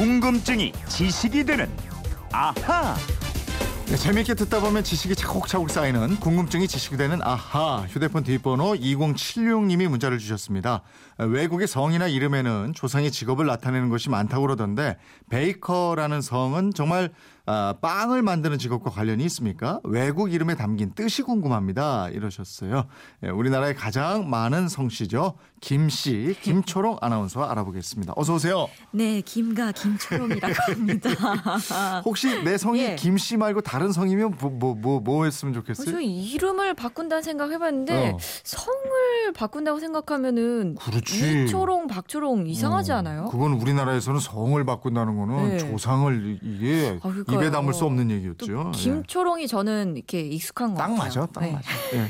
궁금증이 지식이 되는 아하. 네, 재미있게 듣다 보면 지식이 차곡차곡 쌓이는 궁금증이 지식이 되는 아하 휴대폰 뒷번호 2076님이 문자를 주셨습니다. 외국의 성이나 이름에는 조상의 직업을 나타내는 것이 많다고 그러던데 베이커라는 성은 정말 아, 빵을 만드는 직업과 관련이 있습니까? 외국 이름에 담긴 뜻이 궁금합니다. 이러셨어요. 예, 우리나라에 가장 많은 성씨죠. 김씨, 김초롱 아나운서와 알아보겠습니다. 어서 오세요. 네, 김가 김초롱이라고 합니다. 혹시 내 성이 예. 김씨 말고 다른 성이면 뭐 뭐 뭐 뭐 했으면 어, 좋겠어요? 저 이름을 바꾼다는 생각 해봤는데 어. 성을 바꾼다고 생각하면은 그렇지. 이초롱, 박초롱 이상하지 어, 않아요? 그건 우리나라에서는 성을 바꾼다는 거는 네. 조상을 이- 이게 아, 그러니까요. 입에 담을 수 없는 또 얘기였죠. 예. 김초롱이 저는 이렇게 익숙한 것딱 같아요. 맞아, 딱 네. 맞아. 예.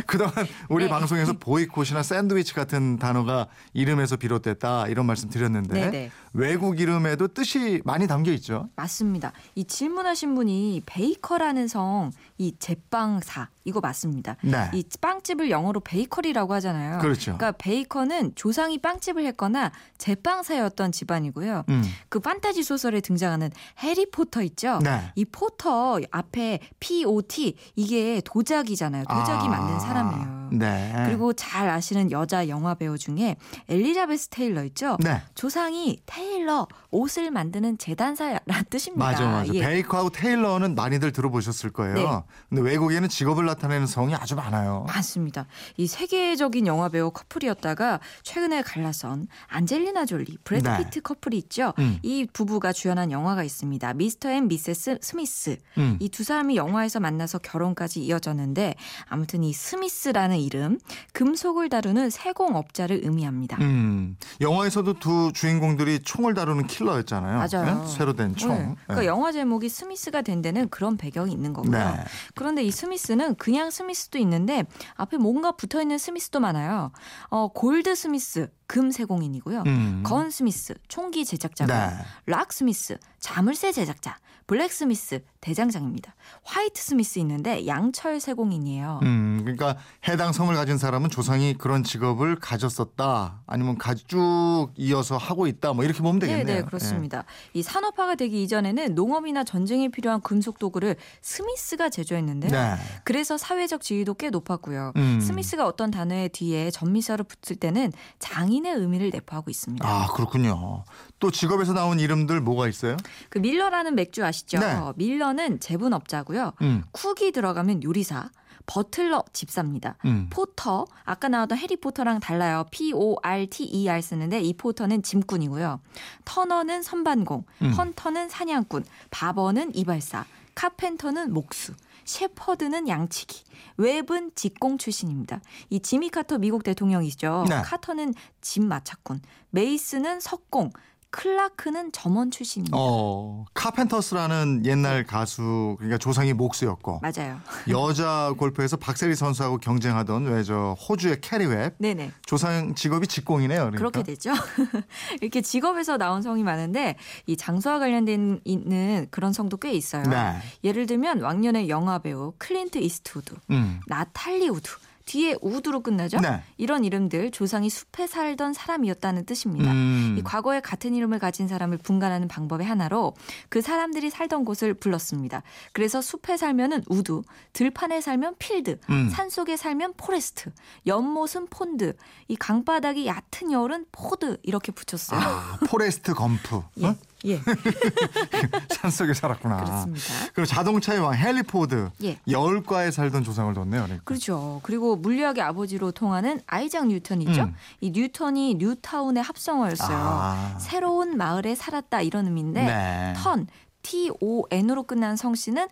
그동안 우리 네. 방송에서 보이콧이나 샌드위치 같은 단어가 이름에서 비롯됐다 이런 말씀 드렸는데 네네. 외국 이름에도 뜻이 많이 담겨 있죠. 맞습니다. 이 질문하신 분이 베이커라는 성, 이 제빵사 이거 맞습니다. 네. 이 빵집을 영어로 베이커리라고 하잖아요. 그렇죠. 그러니까 베이커는 조상이 빵집을 했거나 제빵사였던 집안이고요. 음. 그 판타지 소설에 등장하는 해리포터 있죠? 네. 이 포터 앞에 P.O.T 이게 도자기잖아요. 도자기 아, 만든 사람이에요. 네. 그리고 잘 아시는 여자 영화 배우 중에 엘리자베스 테일러 있죠? 네. 조상이 테일러 옷을 만드는 재단사라는 뜻입니다. 맞아, 맞아. 예. 베이커하고 테일러는 많이들 들어보셨을 거예요. 네. 근데 외국에는 직업을 나타내는 성이 아주 많아요. 맞습니다. 이 세계적인 영화 배우 커플이었다가 최근에 갈라선 안젤리나 졸리, 브래드 네. 피트 커플이 있죠. 음. 이 부부가 주연한 영화가 있습니다. 미스터 앤 미세스 스미스. 음. 이 두 사람이 영화에서 만나서 결혼까지 이어졌는데 아무튼 이 스미스라는 이름 금속을 다루는 세공업자를 의미합니다. 음, 영화에서도 두 주인공들이 총을 다루는 킬러였잖아요. 맞아요. 네? 쇠로 된 총. 네. 그러니까 네. 영화 제목이 스미스가 된 데는 그런 배경이 있는 거고요. 네. 그런데 이 스미스는 그냥 스미스도 있는데 앞에 뭔가 붙어 있는 스미스도 많아요. 어, goldsmith 금세공인이고요. 음. gunsmith 총기 제작자고 네. locksmith 자물쇠 제작자 blacksmith 대장장입니다. whitesmith 있는데 양철 세공인이에요. 음, 그러니까 해당 성을 가진 사람은 조상이 그런 직업을 가졌었다. 아니면 가- 쭉 이어서 하고 있다. 뭐 이렇게 보면 네, 되겠네요. 네, 그렇습니다. 이 산업화가 되기 이전에는 농업이나 전쟁에 필요한 금속 도구를 스미스가 예. 제조했는데요. 네. 그래서 사회적 지위도 꽤 높았고요. 음. 스미스가 어떤 단어의 뒤에 접미사로 붙을 때는 장인의 의미를 내포하고 있습니다. 아, 그렇군요. 또 직업에서 나온 이름들 뭐가 있어요? 그 밀러라는 맥주 아시죠? 네. 밀러는 제분업자고요. 음. 쿡이 들어가면 요리사. 버틀러 집사입니다. 음. 포터 아까 나왔던 해리포터랑 달라요. P O R T E R 쓰는데 이 포터는 짐꾼이고요. 터너는 선반공, 음. 헌터는 사냥꾼, 바버는 이발사, 카펜터는 목수, 셰퍼드는 양치기, 웹은 직공 출신입니다. 이 지미 카터 미국 대통령이죠. 네. 카터는 짐마차꾼, 메이스는 석공, 클라크는 점원 출신입니다. 어, 카펜터스라는 옛날 가수, 그러니까 조상이 목수였고, 맞아요. 여자 골프에서 박세리 선수하고 경쟁하던 왜 저 호주의 캐리 웹, 네네. 조상 직업이 직공이네요. 그러니까. 그렇게 되죠. 이렇게 직업에서 나온 성이 많은데 이 장소와 관련된 있는 그런 성도 꽤 있어요. 네. 예를 들면 왕년의 영화 배우 클린트 이스트우드, 음. 나탈리 우드. 뒤에 우드로 끝나죠? 네. 이런 이름들 조상이 숲에 살던 사람이었다는 뜻입니다. 음. 이 과거에 같은 이름을 가진 사람을 분간하는 방법의 하나로 그 사람들이 살던 곳을 불렀습니다. 그래서 숲에 살면은 우드, 들판에 살면 필드, 음. 산 속에 살면 포레스트, 연못은 폰드, 이 강바닥이 얕은 여울은 포드 이렇게 붙였어요. 아, 포레스트 검프. 예, 어? 예, 산속에 살았구나. 그렇습니다. 그리고 자동차의 왕 헨리 포드. 예. 여울가에 살던 조상을 뒀네요. 그러니까. 그렇죠. 그리고 물리학의 아버지로 통하는 아이작 뉴턴 있죠. 음. 이 뉴턴이 뉴타운의 합성어였어요. 아. 새로운 마을에 살았다 이런 의미인데 네. 턴 T O N으로 끝난 성씨는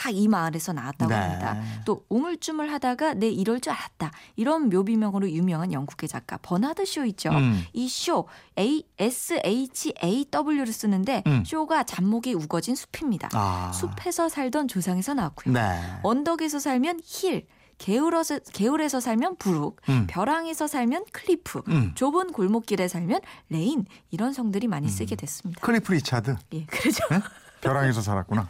다 이 마을에서 나왔다고 네. 합니다. 또 우물쭈물 하다가 내 이럴 줄 알았다. 이런 묘비명으로 유명한 영국의 작가 버나드 쇼 있죠. 음. 이 쇼 S H A W를 쓰는데 음. 쇼가 잔목이 우거진 숲입니다. 아. 숲에서 살던 조상에서 나왔고요. 네. 언덕에서 살면 힐, 개울에서, 개울에서 살면 브룩, 음. 벼랑에서 살면 클리프, 음. 좁은 골목길에 살면 레인 이런 성들이 많이 쓰게 됐습니다. 클리프 리차드. 예, 그렇죠. 네? 벼랑에서 살았구나.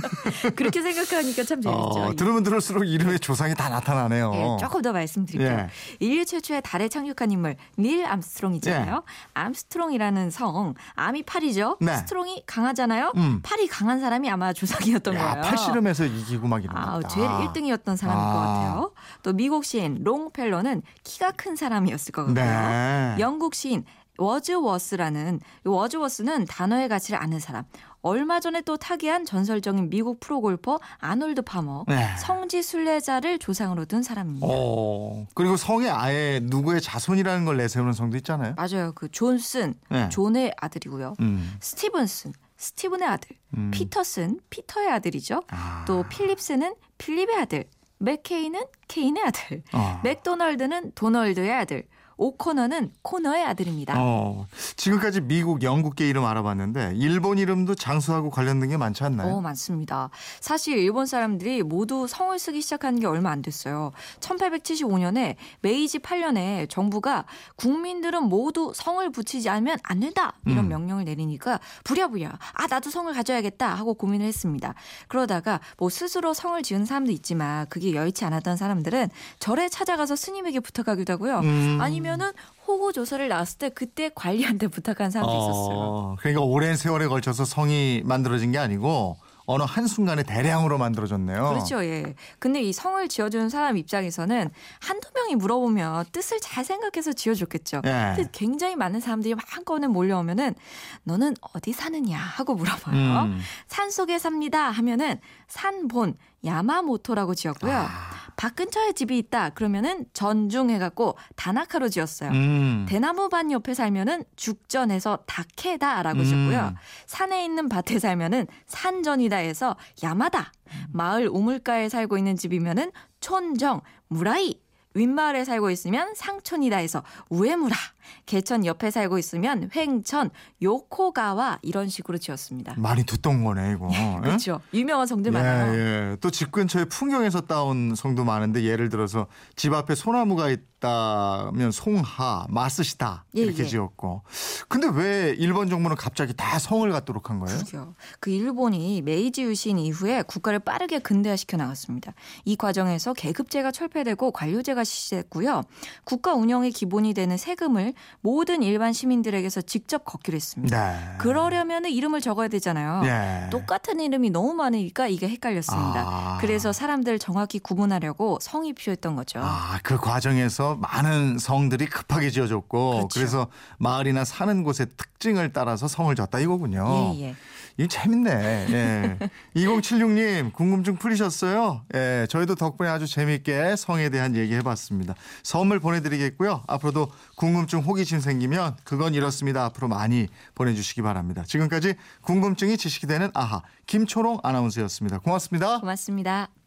그렇게 생각하니까 참 재밌죠. 어, 들으면 들을수록 이름의 조상이 다 나타나네요. 예, 조금 더 말씀드릴게요. 예. 인류 최초의 달에 착륙한 인물 닐 암스트롱이잖아요. 암스트롱이라는 성, arm이 팔이죠. 네. strong이 강하잖아요. 음. 팔이 강한 사람이 아마 조상이었던 야, 거예요. 팔씨름에서 이기고 막 이런 아, 거. 제일 1등이었던 사람일 아. 것 같아요. 또 미국 시인 롱펠로는 키가 큰 사람이었을 것 같고요. 네. 영국 시인 워즈워스라는 이 워즈워스는 단어의 가치를 아는 사람. 얼마 전에 또 타계한 전설적인 미국 프로골퍼 아놀드 파머, 네. 성지 순례자를 조상으로 둔 사람입니다. 어, 그리고 성에 아예 누구의 자손이라는 걸 내세우는 성도 있잖아요. 맞아요. 그 존슨, 네. 존의 아들이고요. 음. 스티븐슨, 스티븐의 아들. 음. 피터슨, 피터의 아들이죠. 아. 또 필립스는 필립의 아들. 맥케이는 케인의 아들. 어. 맥도널드는 도널드의 아들. 오코너는 코너의 아들입니다. 어, 지금까지 미국, 영국계 이름 알아봤는데 일본 이름도 장수하고 관련된 게 많지 않나요? 어, 많습니다. 사실 일본 사람들이 모두 성을 쓰기 시작한 게 얼마 안 됐어요. 1875년에 메이지 8년에 정부가 국민들은 모두 성을 붙이지 않으면 안 된다. 이런 음. 명령을 내리니까 부랴부랴 아 나도 성을 가져야겠다 하고 고민을 했습니다. 그러다가 뭐 스스로 성을 지은 사람도 있지만 그게 여의치 않았던 사람들은 절에 찾아가서 스님에게 부탁하기도 하고요. 음. 아니 면은 호구 조서를 나왔을 때 그때 관리한테 부탁한 사람도 있었어요. 어, 그러니까 오랜 세월에 걸쳐서 성이 만들어진 게 아니고 어느 한순간에 대량으로 만들어졌네요. 그렇죠, 예. 근데 이 성을 지어주는 사람 입장에서는 한두 명이 물어보면 뜻을 잘 생각해서 지어줬겠죠. 예. 근데 굉장히 많은 사람들이 한꺼번에 몰려오면은 너는 어디 사느냐 하고 물어봐요. 음. 산 속에 삽니다 하면은 산본 야마모토라고 지었고요. 아. 밭 근처에 집이 있다 그러면은 전중해갖고 다나카로 지었어요. 음. 대나무밭 옆에 살면은 죽전해서 다케다라고 음. 지었고요. 산에 있는 밭에 살면은 산전이다 해서 야마다. 마을 우물가에 살고 있는 집이면은 촌정 무라이. 윗마을에 살고 있으면 상촌이다 해서 우에무라. 개천 옆에 살고 있으면 횡천 요코가와 이런 식으로 지었습니다. 많이 듣던 거네 이거. 예? 그렇죠. 유명한 성들 많아요. 예, 예. 또 집 근처에 풍경에서 따온 성도 많은데 예를 들어서 집 앞에 소나무가 있다면 송하, 마스시다 예, 이렇게 예. 지었고. 근데 왜 일본 정부는 갑자기 다 성을 갖도록 한 거예요? 그러게요. 그 일본이 메이지 유신 이후에 국가를 빠르게 근대화시켜 나갔습니다. 이 과정에서 계급제가 철폐되고 관료제가 실시됐고요. 국가 운영의 기본이 되는 세금을 모든 일반 시민들에게서 직접 걷기로 했습니다. 네. 그러려면 이름을 적어야 되잖아요. 예. 똑같은 이름이 너무 많으니까 이게 헷갈렸습니다. 아. 그래서 사람들 정확히 구분하려고 성이 필요했던 거죠. 아, 그 과정에서 많은 성들이 급하게 지어졌고 그렇죠. 그래서 마을이나 사는 곳의 특징을 따라서 성을 졌다 이거군요. 예, 예. 이거 재밌네. 예. 2076님 궁금증 풀리셨어요? 예, 저희도 덕분에 아주 재밌게 성에 대한 얘기 해봤습니다. 선물 보내드리겠고요. 앞으로도 궁금증 호기심 생기면 그건 이렇습니다. 앞으로 많이 보내주시기 바랍니다. 지금까지 궁금증이 지식이 되는 아하 김초롱 아나운서였습니다. 고맙습니다. 고맙습니다.